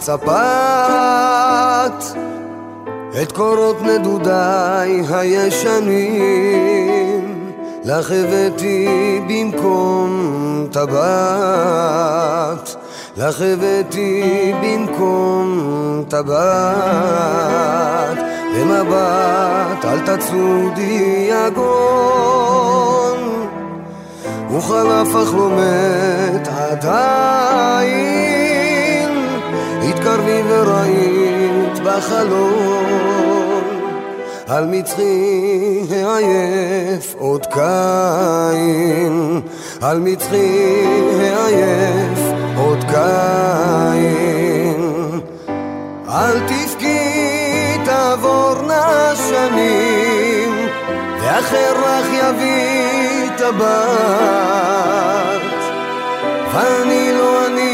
מצפת את קורות נדודיי הישנים. לך הבאתי במקום טבעת. לך הבאתי במקום טבעת. במבט אל תצודי יגון וחלף אך לא מת עדיין בחלום על מצחי העייף עוד קין. על מצחי העייף עוד קין. אל תבכי תעבורנה שנים ואחר לך יביא טבעת. ואני לא אני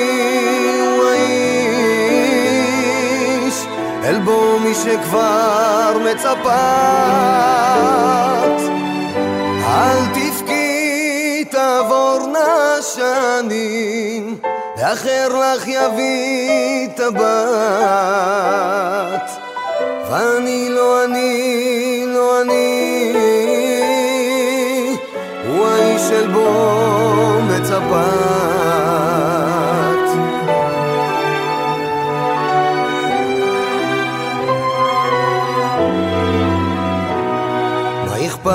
אל בו מי שכבר מצפת. אל תבכי תעבורנה שנים ואחר לך יביא טבעת. ואני לא אני, לא אני הוא האיש של בו מצפת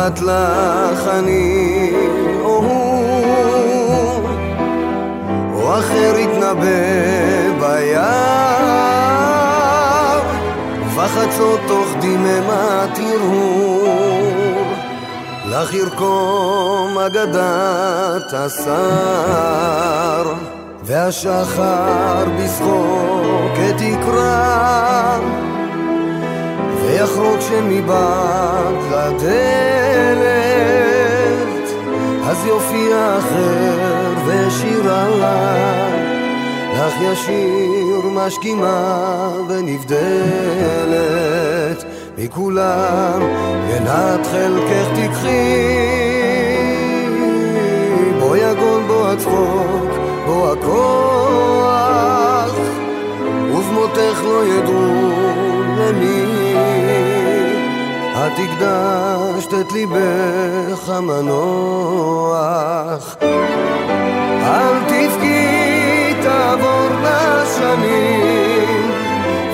אכפת לך אני או הוא, או אחר יתנבא ביער, ובחצות תוך דממת הרהור, לך ירקום אגדת השר, והשחר בשחוק יקרא. ויחרוק שמבעד לדלת, אז יופיע אחר ושירה לך ישיר משכימה ונבדלת מכולם, ינת חלקך תקחי, בו יגון בו הצחוק, בו הכוח, ובמותך לא ידעו למי את הקדשת את ליבך המנוח. אל תבכי תעבורנה שנים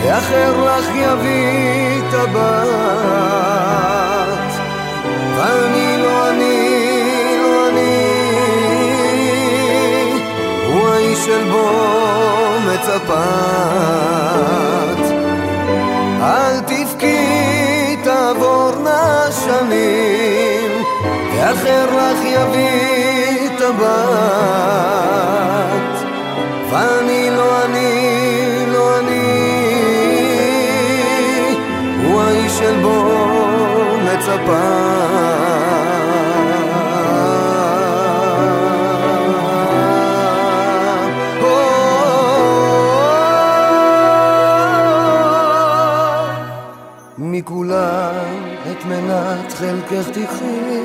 ואחר לך יביא טבעת ואני לא אני, לא אני הוא האיש של בו מצפת תעבורנה שנים ואחר לך יביא טבעת. ואני חלקך תקחי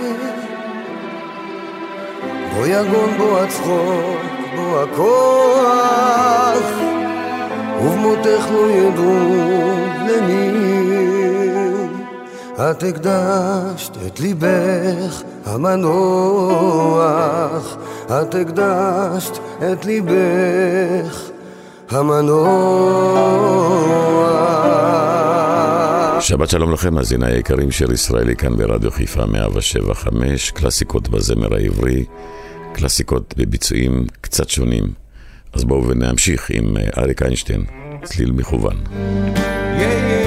בו יגון בו הצחוק, בו הכוח ובמותך לא ידעו למי. את הקדשת את ליבך המנוח. את הקדשת את ליבך המנוח שבת שלום לכם, מאזיני היקרים של ישראלי כאן ברדיו חיפה 175, קלאסיקות בזמר העברי, קלאסיקות בביצועים קצת שונים. אז בואו ונמשיך עם אה, אריק איינשטיין, צליל מכוון. Yeah, yeah.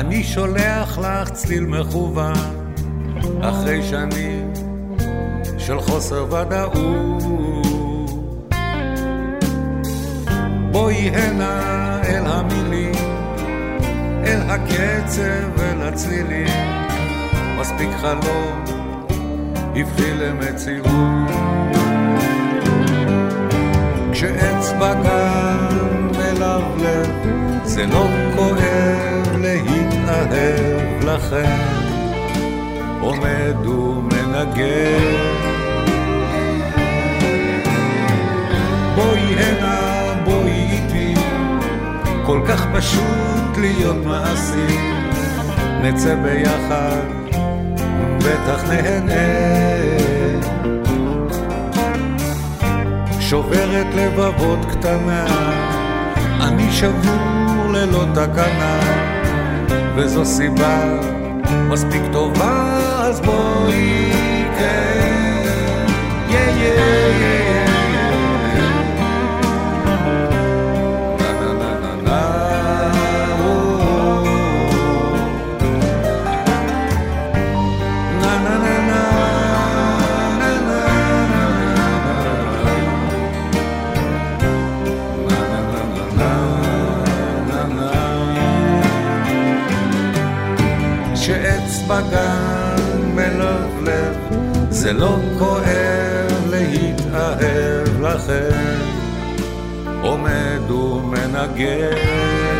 אני שולח לך צליל מכוון, אחרי שנים של חוסר ודאות. בואי הנה אל המילים, אל הקצב, אל הצלילים, מספיק חלום, הביא למציאות. כשאצבע כאן מלבלב, זה לא כואב להתאהב לכם, עומד ומנגן. בואי הנה כל כך פשוט להיות מעשי, נצא ביחד, בטח נהנה. שוברת לבבות קטנה, אני שבור ללא תקנה, וזו סיבה מספיק טובה, אז בואי כן, יא יא יא לא כואב להתאהב לכם, עומד ומנגן.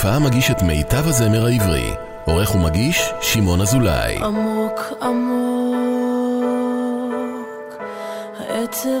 חיפה מגיש את מיטב הזמר העברי. עורך ומגיש, שמעון אזולאי. עמוק עמוק, העצב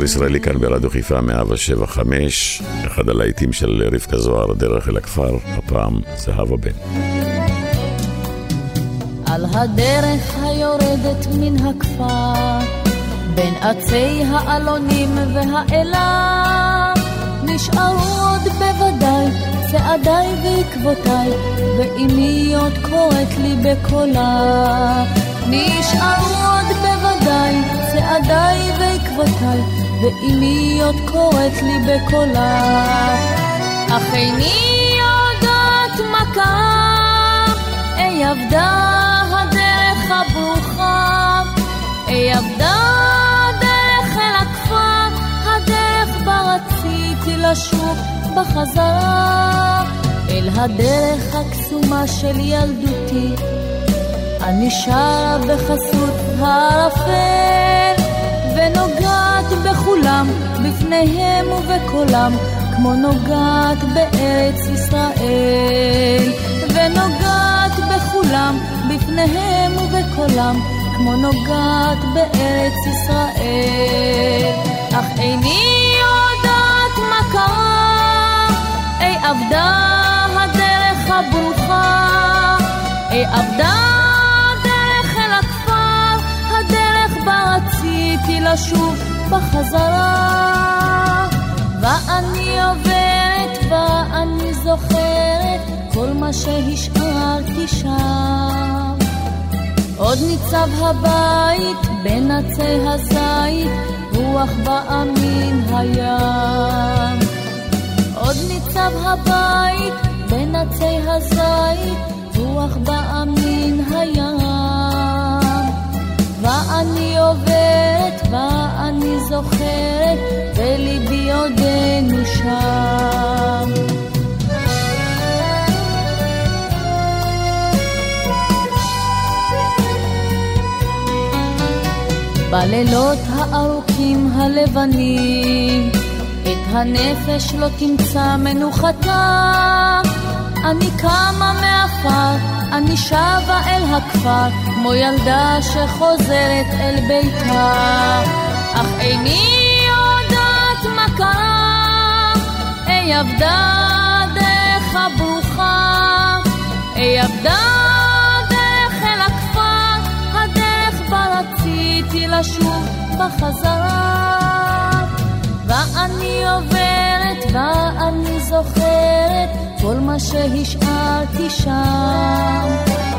שיר ישראלי כאן ברדיו חיפה 175, אחד הלהיטים של רבקה זוהר, דרך אל הכפר, הפעם זהבה בן. על הדרך היורדת מן הכפר, בין עצי האלונים והאלה, נשארו עוד בוודאי צעדיי ועקבותיי, ואמי עוד קוראת לי בקולה. נשארו עוד בוודאי צעדיי ועקבותיי, ואמי עוד קוראת לי בקולה. אך איני יודעת מה קרה, אי עבדה הדרך הברוכה, אי עבדה הדרך אל הכפר, הדרך בה רציתי לשוב בחזרה, אל הדרך הקסומה של ילדותי. אני שרה בחסות הערפל, ונוגעת בכולם, בפניהם ובקולם, כמו נוגעת בארץ ישראל. ונוגעת בכולם, בפניהם ובקולם, כמו נוגעת בארץ ישראל. אך איני יודעת מה קרה, אי אבדה הדרך הברוכה, אי אבדה רציתי לשוב בחזרה. ואני עוברת ואני זוכרת כל מה שהשארתי שם. עוד ניצב הבית בין עצי הזית, רוח באה הים. עוד ניצב הבית בין עצי הזית, רוח באה הים. ואני עוברת ואני זוכרת, וליבי עודנו שם. בלילות הארוכים הלבנים, את הנפש לא תמצא מנוחתה. אני קמה מעפר, אני שבה אל הכפר, כמו ילדה שחוזרת אל ביתה. אך איני יודעת מה קרה, אי אבדה דרך הברוכה, אי אבדה דרך אל הכפר, הדרך בה רציתי לשוב בחזרה. ואני עוברת ואני זוכרת כל מה שהשארתי שם.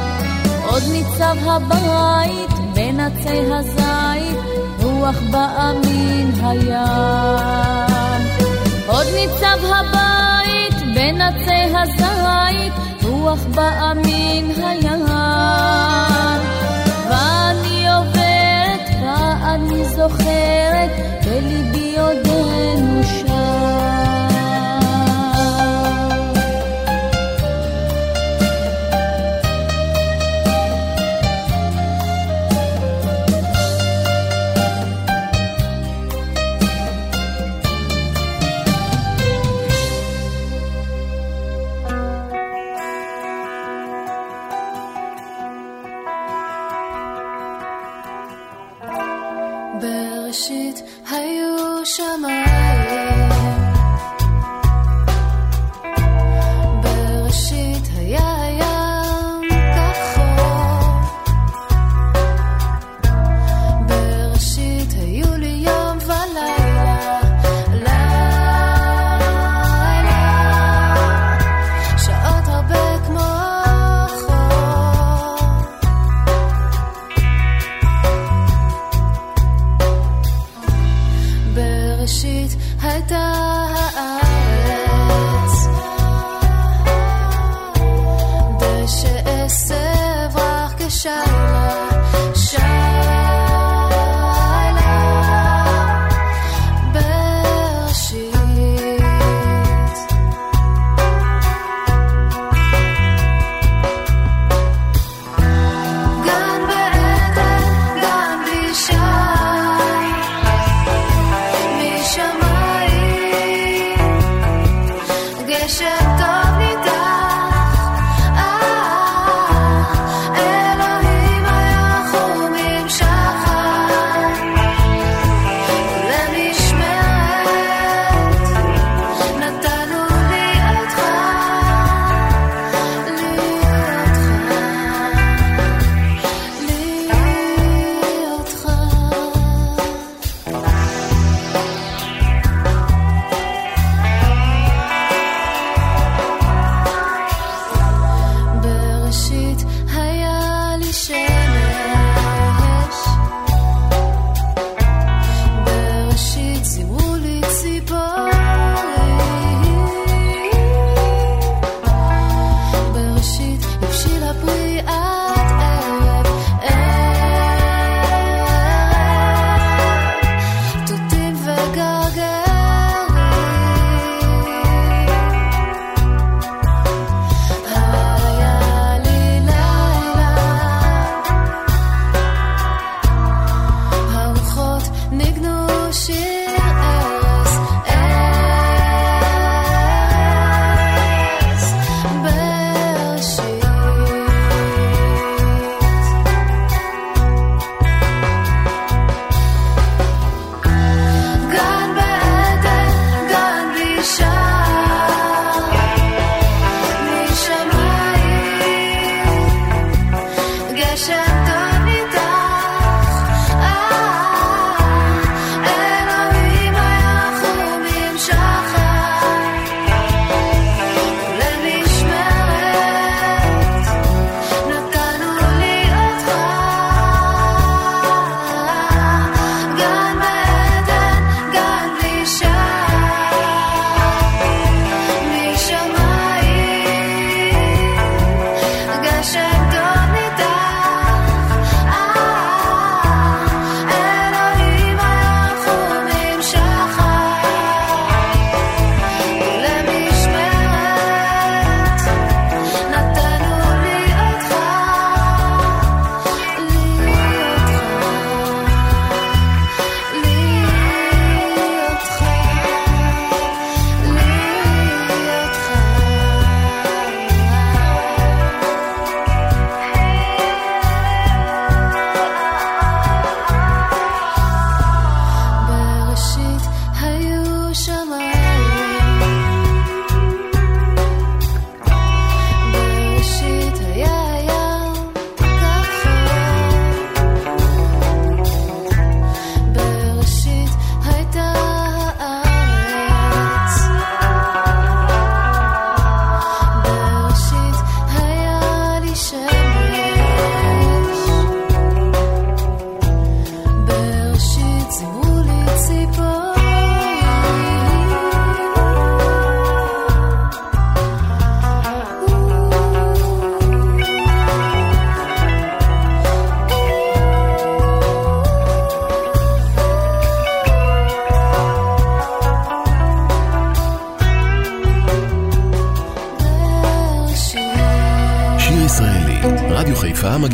עוד ניצב הבית בין עצי הזית, רוח באה מן הים. עוד ניצב הבית בין עצי הזית, רוח באה מן הים. ואני עוברת ואני זוכרת, בליבי עודנו שם.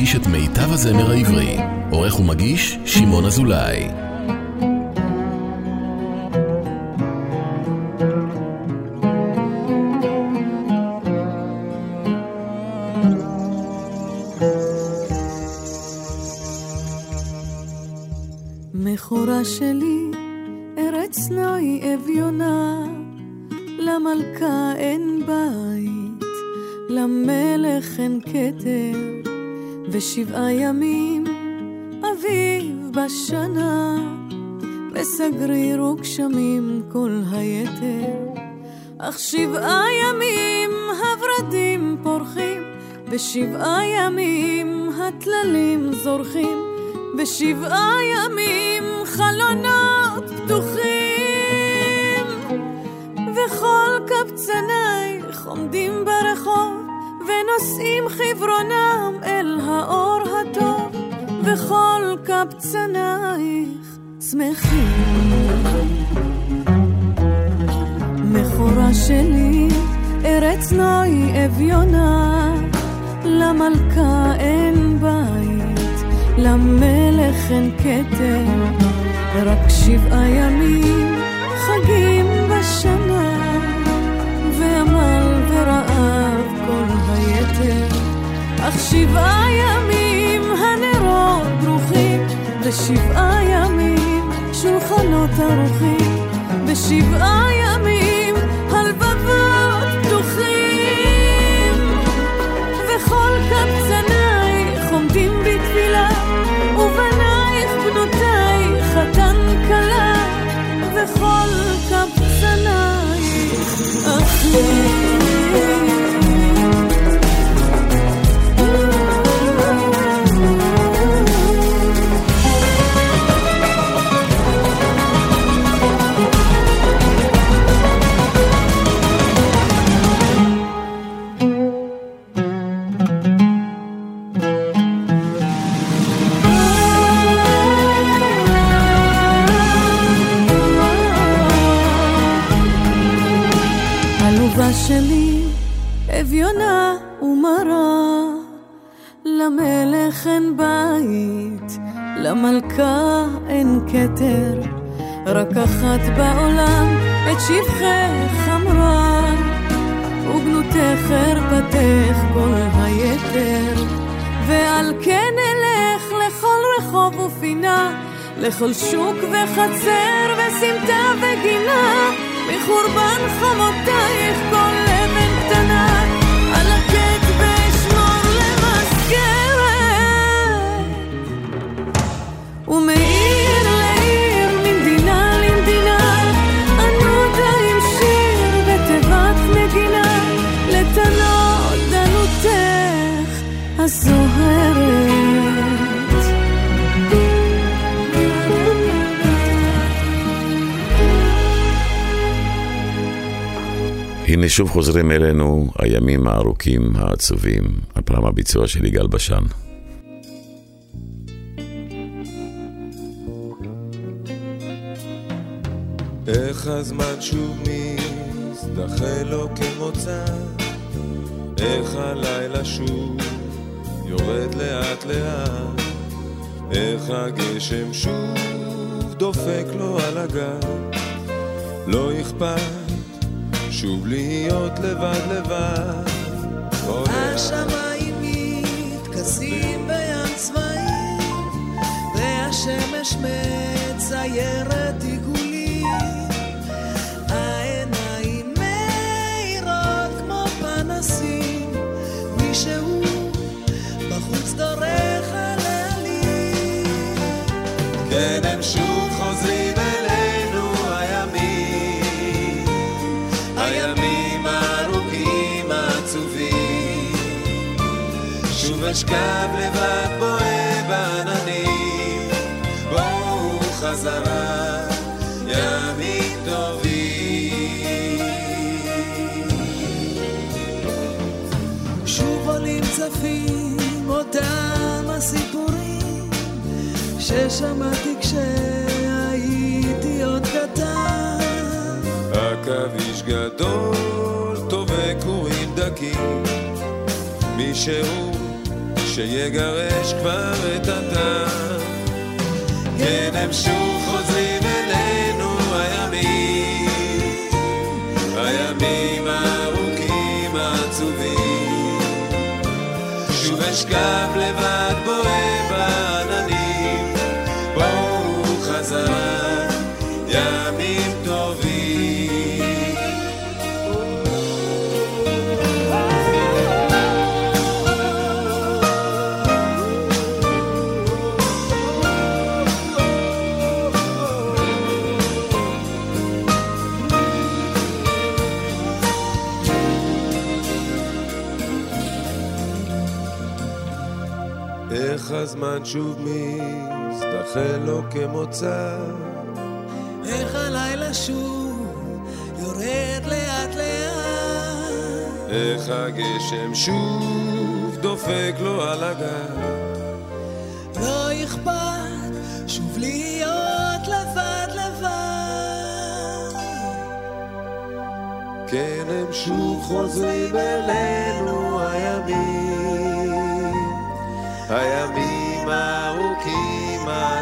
חיפה מגיש את מיטב הזמר העברי. אך שבעה ימים הורדים פורחים, בשבעה ימים הטללים זורחים, בשבעה ימים חלונות פתוחים. וכל קבצנייך עומדים ברחוב, ונושאים חברונם אל האור הטוב, וכל קבצנייך שמחים. מכורה שלי, ארץ נוי אביונה, למלכה אין בית, למלך אין כתר, רק שבעה ימים חגים בשנה, ועמל ורעב כל היתר. אך שבעה ימים הנרות ברוכים, ושבעה ימים שולחנות ערוכים, בשבעה ימים אין בית, למלכה אין כתר, רק אחת בעולם את שבחך אמרה, וגנותך חרפתך כל היתר, ועל כן אלך לכל רחוב ופינה, לכל שוק וחצר וסמטה וגינה, מחורבן חמותייך הנה שוב חוזרים אלינו הימים הארוכים העצובים, הפעם הביצוע של יגאל בשן. איך הזמן שוב מזדחה לו כמוצא, איך הלילה שוב יורד לאט לאט, איך הגשם שוב דופק לו על הגב, לא אכפת שוב להיות לבד לבד. השמיים מתכסים בים צבעים, והשמש מציירת עיגולים. אשכב לבד בוהה בעננים, בואו חזרה, ימים טובים. שוב עולים צפים אותם הסיפורים ששמעתי כשהייתי עוד קטן. עכביש גדול, טובי קורים דקים, מישהו שיגרש כבר את הטעם. כן, הם שוב חוזרים אלינו הימים, הימים הארוכים העצובים. שוב אשכב לבד בוהה הזמן שוב מזדחל לו כמוצא איך הלילה שוב יורד לאט לאט. איך הגשם שוב דופק לו על הגב. לא אכפת שוב להיות לבד לבד. כן הם שוב חוזרים אלינו הימים. הימים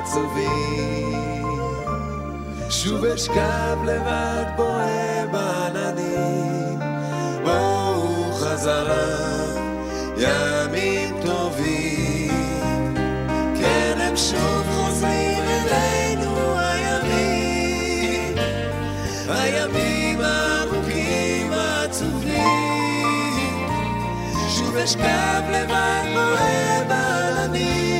העצובים שוב אשכב לבד בוהה בעננים. בואו חזרה ימים טובים. כן הם שוב חוזרים אלינו הימים. הימים הארוכים העצובים. שוב אשכב לבד בוהה בעננים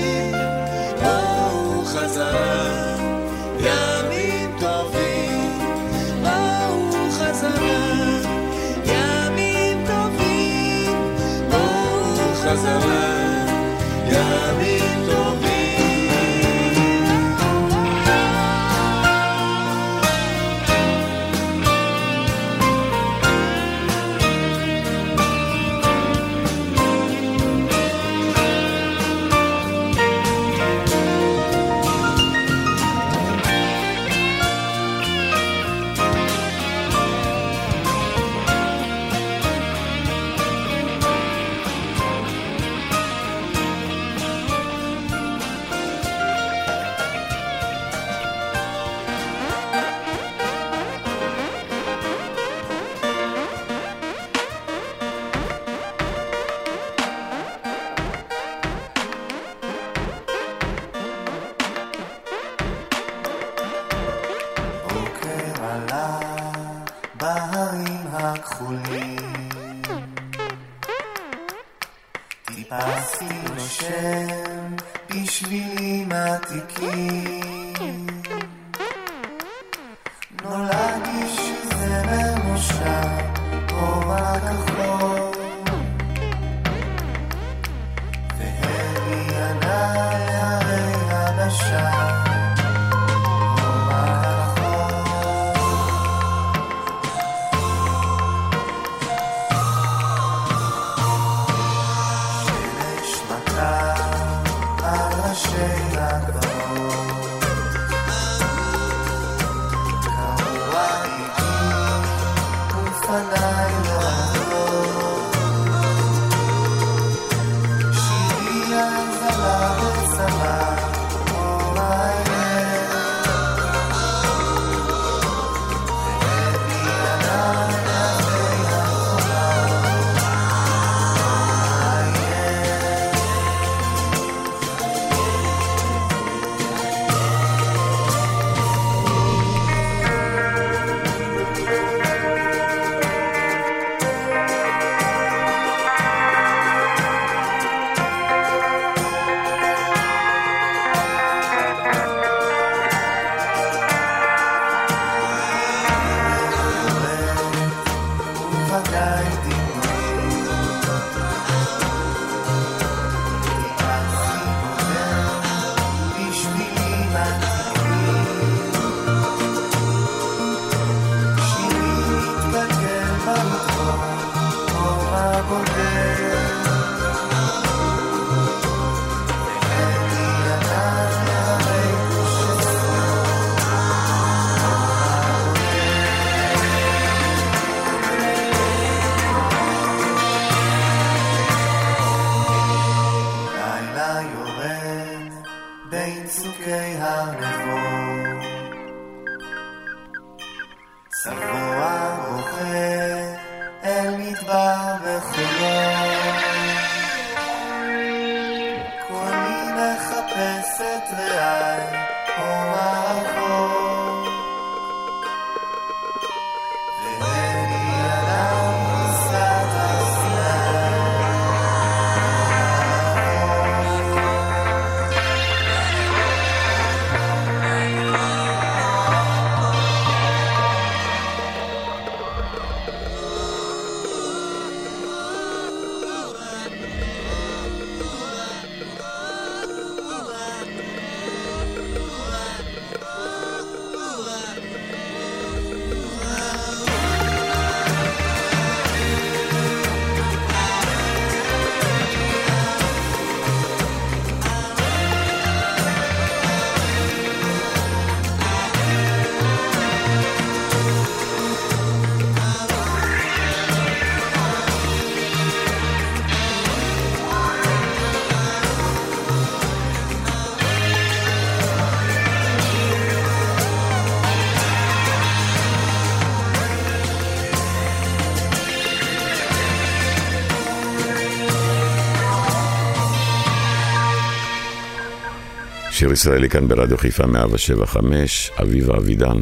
שיר ישראלי כאן ברדיו חיפה 175, אביבה אבידן,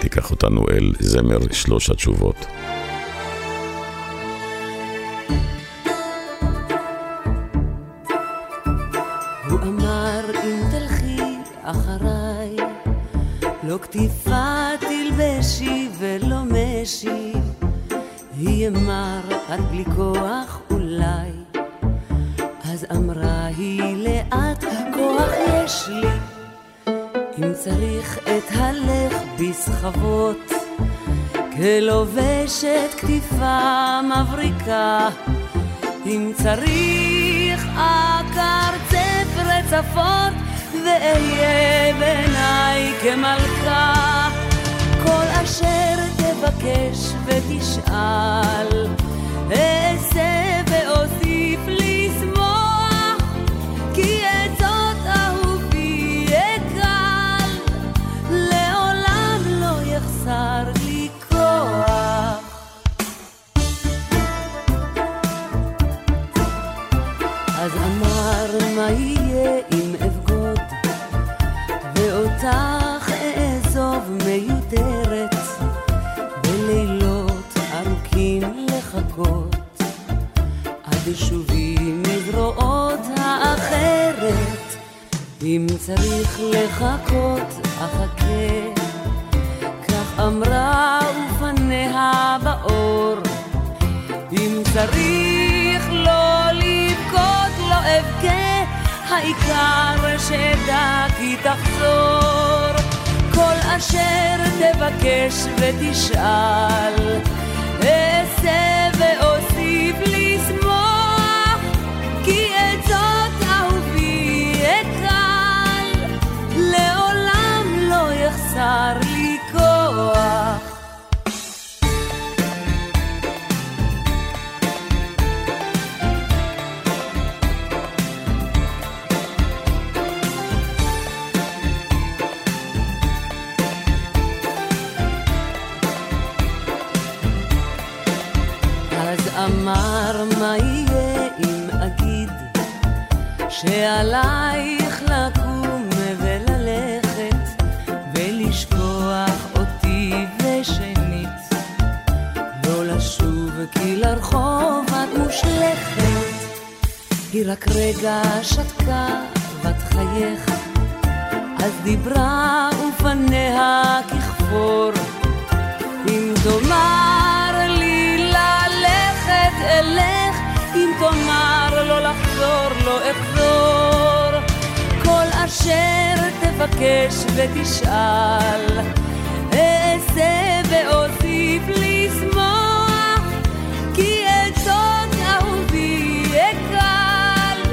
תיקח אותנו אל זמר שלוש התשובות. אקרצף רצפות ואהיה בעיניי כמלכה. כל אשר תבקש ותשאל אעשה אם צריך לחכות אחכה כך אמרה ופניה באור אם צריך לא לבכות, לא אבכה, העיקר שאדע כי תחזור. כל אשר תבקש ותשאל, אעשה ואוסיף אמר מה יהיה אם אגיד שעלייך לקום וללכת ולשכוח אותי ושנית? לא לשוב כי לרחוב את מושלכת. היא רק רגע שתקה ותחייך אז דיברה ופניה ככפור. אם תאמר אשר תבקש ותשאל, אעשה ואוסיף לשמוח, כי את זאת אהובי אקל,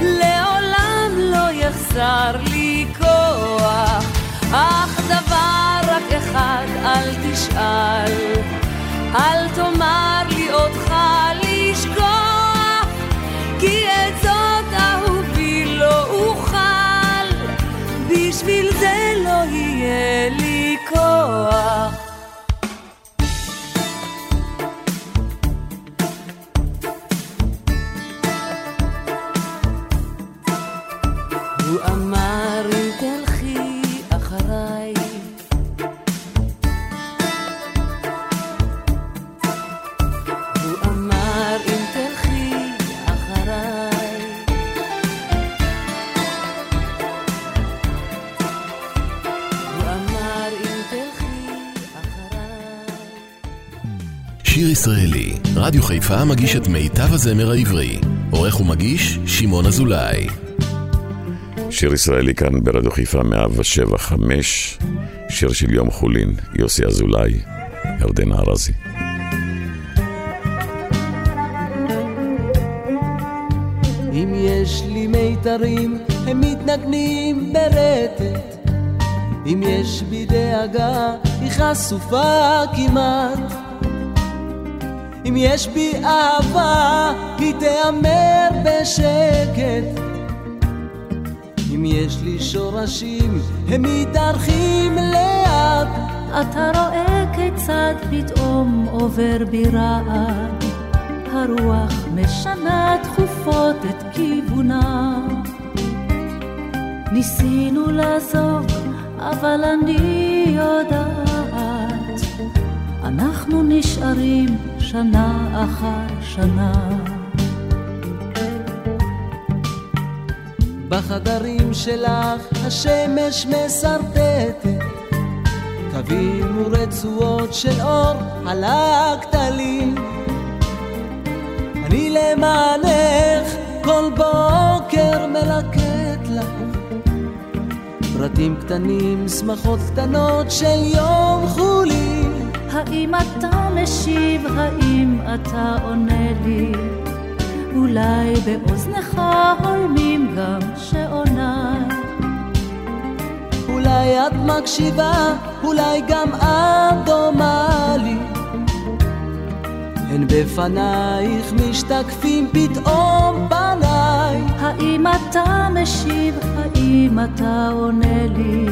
לעולם לא יחסר לי כוח. אך דבר רק אחד אל תשאל, אל תאמר לי אותך לשכוח, כי את בשביל זה לא יהיה לי כוח. רדיו חיפה מגיש את מיטב הזמר העברי. עורך ומגיש, שמעון אזולאי. שיר ישראלי כאן ברדיו חיפה 175, שיר של יום חולין, יוסי אזולאי, ירדנה ארזי. אם יש לי מיתרים, הם מתנגנים ברטט. אם יש בי דאגה, היא חשופה כמעט. אם יש בי אהבה, היא תיאמר בשקט. אם יש לי שורשים, הם מתארחים לאט. אתה רואה כיצד פתאום עובר בי רעד, הרוח משנה תכופות את כיוונה. ניסינו לעזוב, אבל אני יודעת, אנחנו נשארים שנה אחר שנה. בחדרים שלך השמש מסרטטת. קווים ורצועות של אור על הכתלים אני למענך כל בוקר מלקט לך. פרטים קטנים, שמחות קטנות של יום חולין האם אתה משיב, האם אתה עונה לי? אולי באוזנך הולמים גם שעוניי. אולי את מקשיבה, אולי גם את דומה לי. הן בפנייך משתקפים פתאום פניי. האם אתה משיב, האם אתה עונה לי?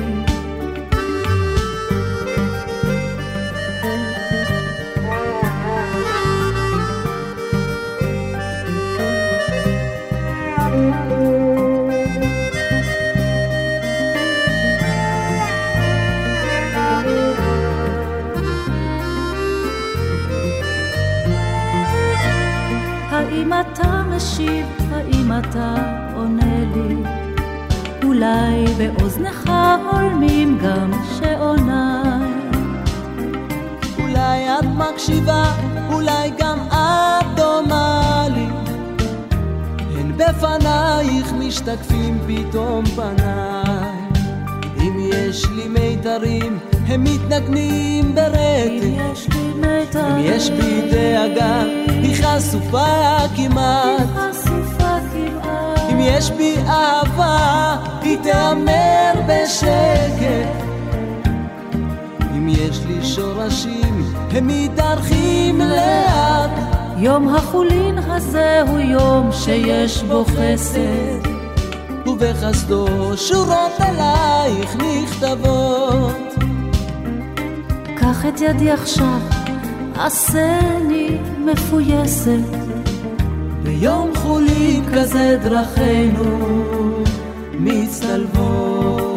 האם אתה משיב, האם אתה עונה לי? אולי באוזנך הולמים גם שעוניי. אולי את מקשיבה, אולי גם את דומה לי. הן בפנייך משתקפים פתאום פניי. אם יש לי מיתרים, הם מתנגנים אם ברטט. אם יש בי דאגה, היא. חשופה כמעט. אם יש בי אהבה, היא תיאמר בשקט. אם יש לי שורשים, הם מתארחים לאט. יום החולין הזה הוא יום שיש בו חסד. ובחסדו שורות אלייך נכתבות. קח את ידי עכשיו, עשני מפויסת. ביום חולין כזה דרכינו מצטלבות.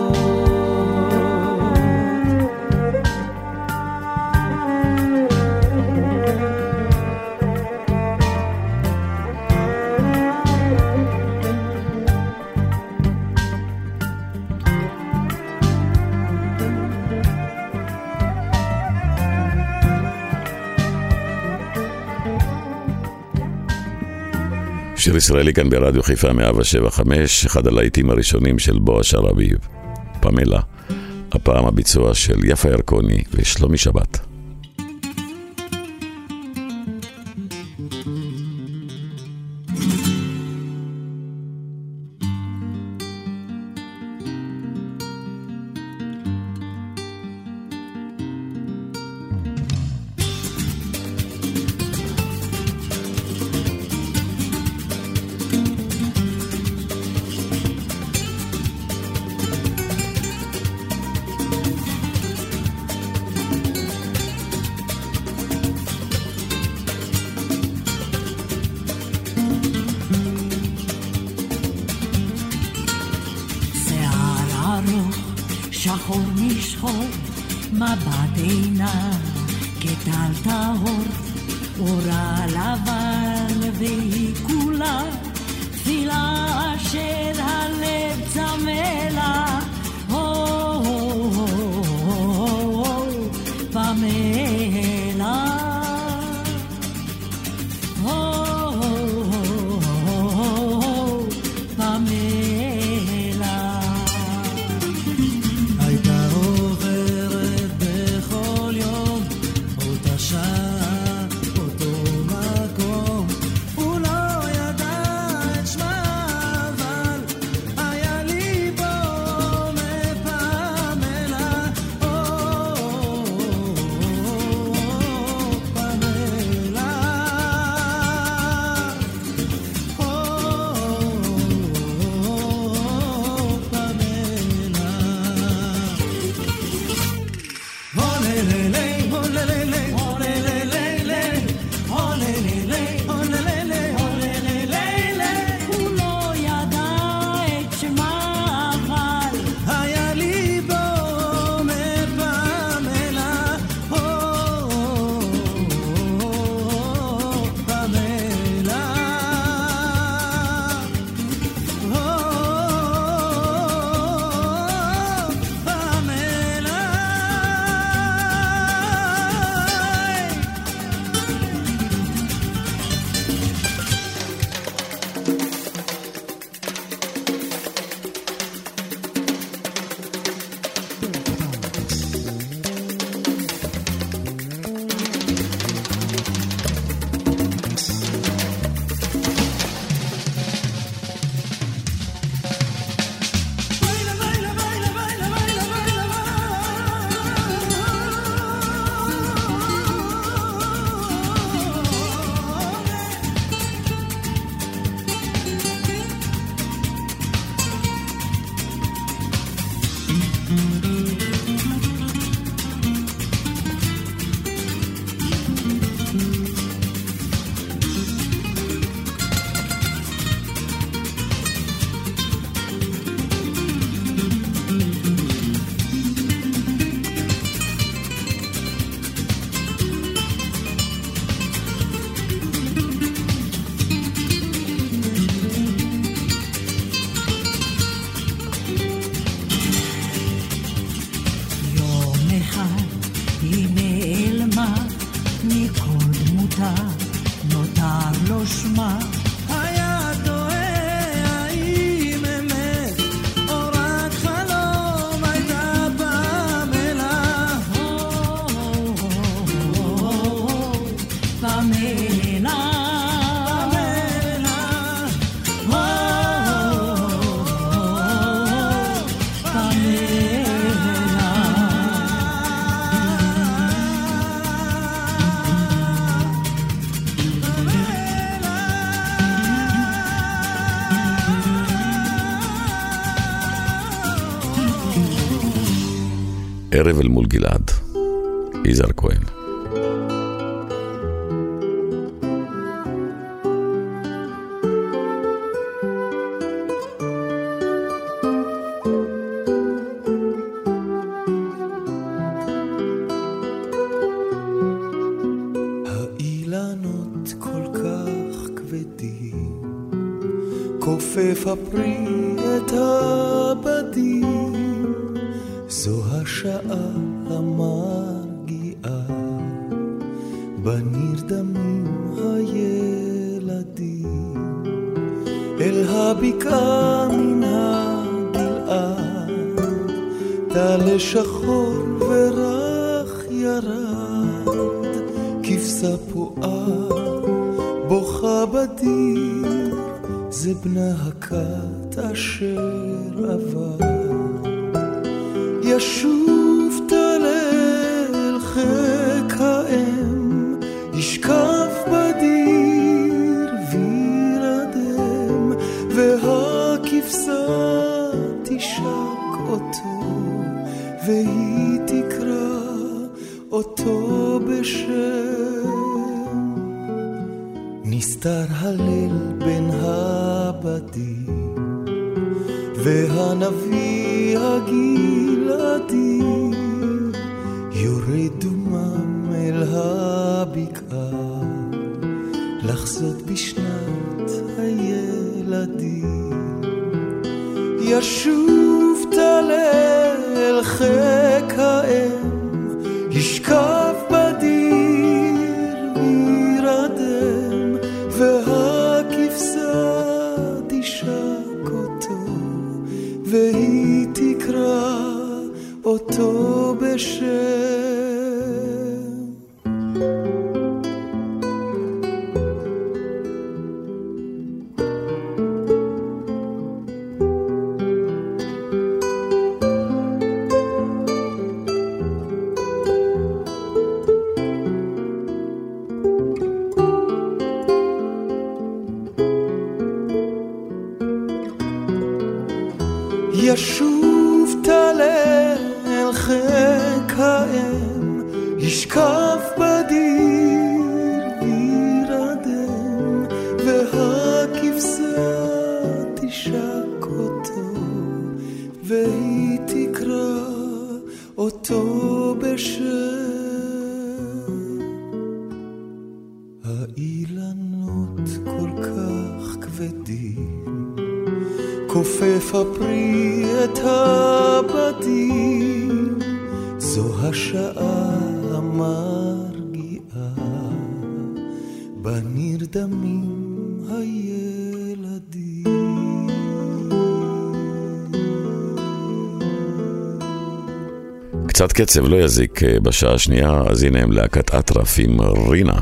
שיר ישראלי כאן ברדיו חיפה 175, אחד הלהיטים הראשונים של בועז שרביב, פמלה. הפעם הביצוע של יפה ירקוני ושלומי שבת. Love. גלעד, יזהר כהן. זאת בשנת הילדים. ישוב תלה אל חיק האם קצב לא יזיק אה, בשעה השנייה, אז הנה הם להקת אטרף עם רינה.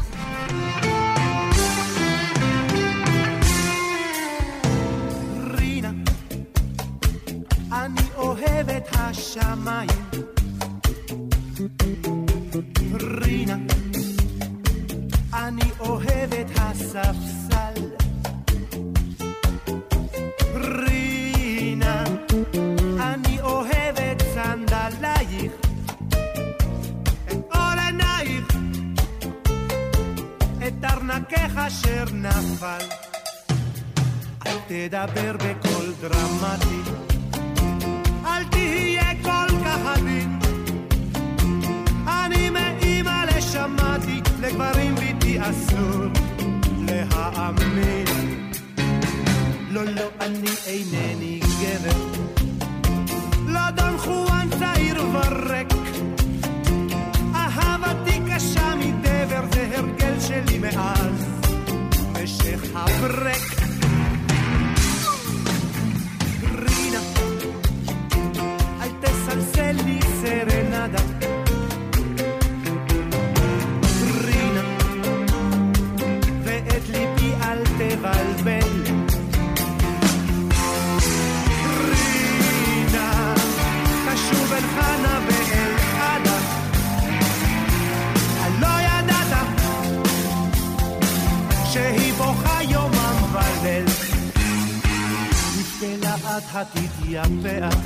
ya fea.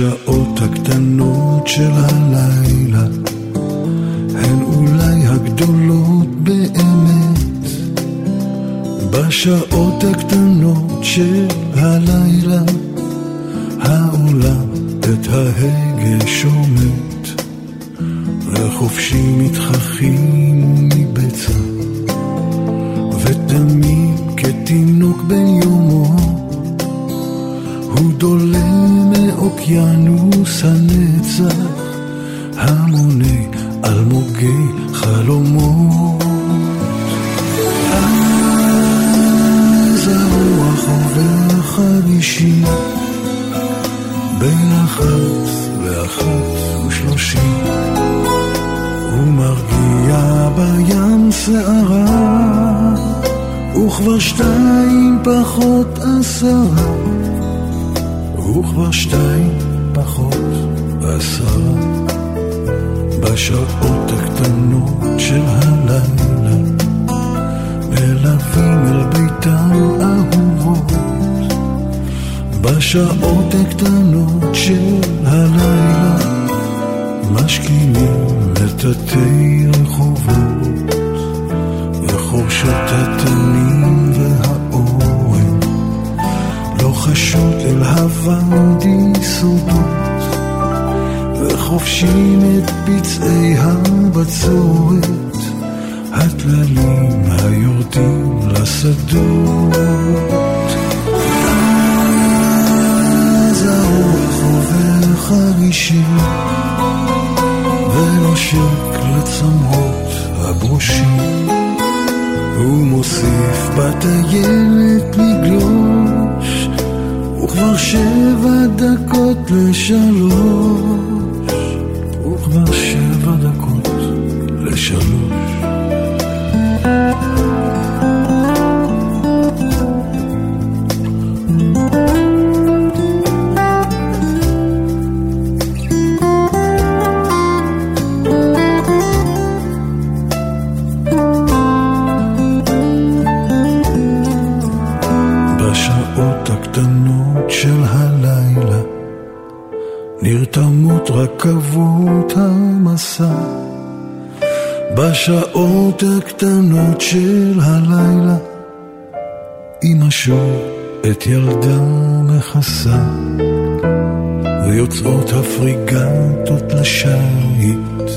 השעות הקטנות של הלילה הן אולי הגדולות באמת. בשעות הקטנות של הלילה העולם את ההגה שומט וחופשי מתחכים מבצע ותמיד כתינוק בן יומו הוא דולה מאוקיינוס הנצח המונה אלמוגי חלומות. אז הרוח עובר חמישי בין אחת לאחת ושלושים. הוא מרגיע בים שערה וכבר שתיים פחות עשרה וכבר שתיים פחות עשרה. בשעות הקטנות של הלילה נלווים אל ביתם אהובות. בשעות הקטנות של הלילה משכימים לטאטא רחובות וחופשים את פצעי הבצורת. הטללים היורדים לשדות. אז הרוח עובר חרישי ונושק לצמרות הברושים. הוא מוסיף בטיילת לגלוש וכבר שבע דקות לשלוש לשלוש בשעות הקטנות של הלילה אמא שוב את ילדה מכסה ויוצאות הפריגטות לשיט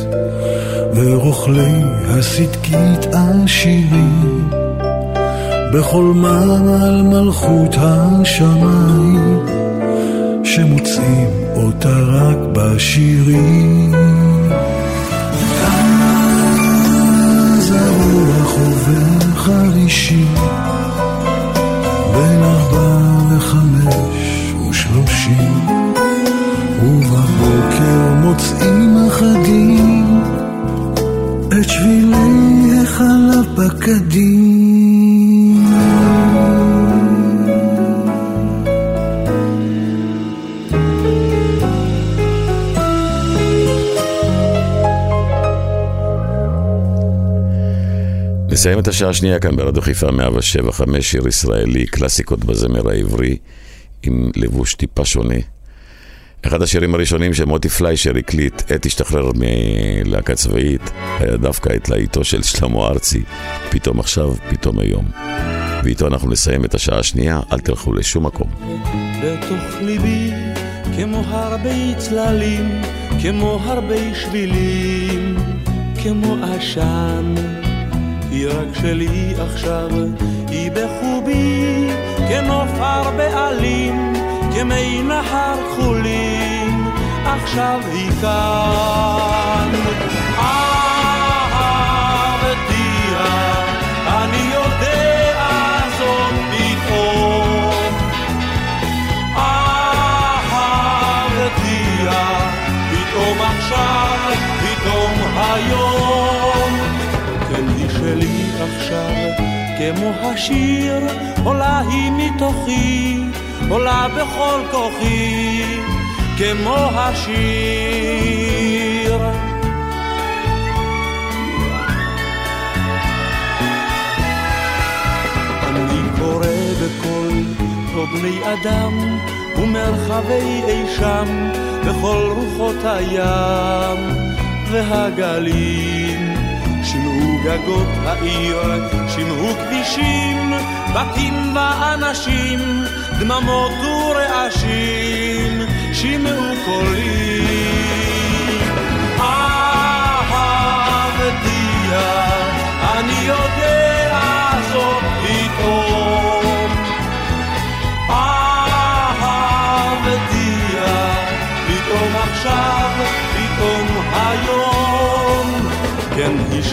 ורוכלי הסדקית עשירים בחולמם על מלכות השמיים שמוצאים אותה רק בשירים חרישי בין ארבע וחמש ושלושים ובבוקר מוצאים אחדים את שבילי החלב בקדים. נסיים את השעה השנייה כאן ברדיו חיפה 175, שיר ישראלי, קלאסיקות בזמר העברי, עם לבוש טיפה שונה. אחד השירים הראשונים שמוטי פליישר הקליט, עת השתחרר מלהקה צבאית, היה דווקא את להיטו של שלמה ארצי, פתאום עכשיו, פתאום היום. ואיתו אנחנו נסיים את השעה השנייה, אל תלכו לשום מקום. בתוך ליבי, כמו הרבה צללים, כמו הרבה שבילים, כמו עשן. היא רק שלי עכשיו, היא בחובי, כנוף הרבה עלים, כמי נחר כחולים, עכשיו היא כאן. כמו השיר, עולה היא מתוכי, עולה בכל כוחי, כמו השיר. אני קורא בקול, כמו בני אדם, ומרחבי אי שם, בכל רוחות הים והגלים. גגות העיר, שימעו כבישים, בתים ואנשים, דממות ורעשים, שימעו קולים. אהבתיה, אני יודע זאת פתאום. אהבתיה, פתאום עכשיו,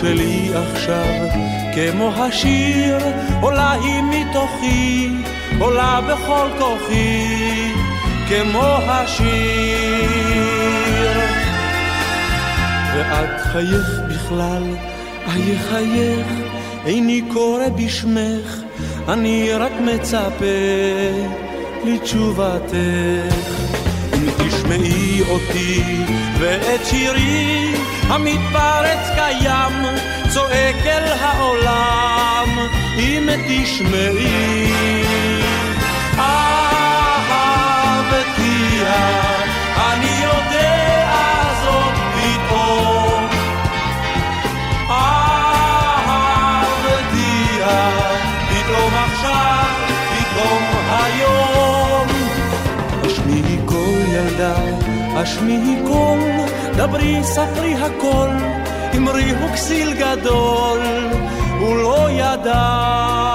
שלי עכשיו, כמו השיר, עולה היא מתוכי, עולה בכל כוחי, כמו השיר. ואת חייך בכלל, אייך איני קורא בשמך, אני רק מצפה לתשובתך. תשמעי אותי ואת שירי המתפרץ קיים, צועק אל העולם, אם תשמעי. אהבתיה, אני יודע זאת פתאום. השמיעי קול, דברי, ספרי הכל, אמרי הוא כסיל גדול, הוא לא ידע.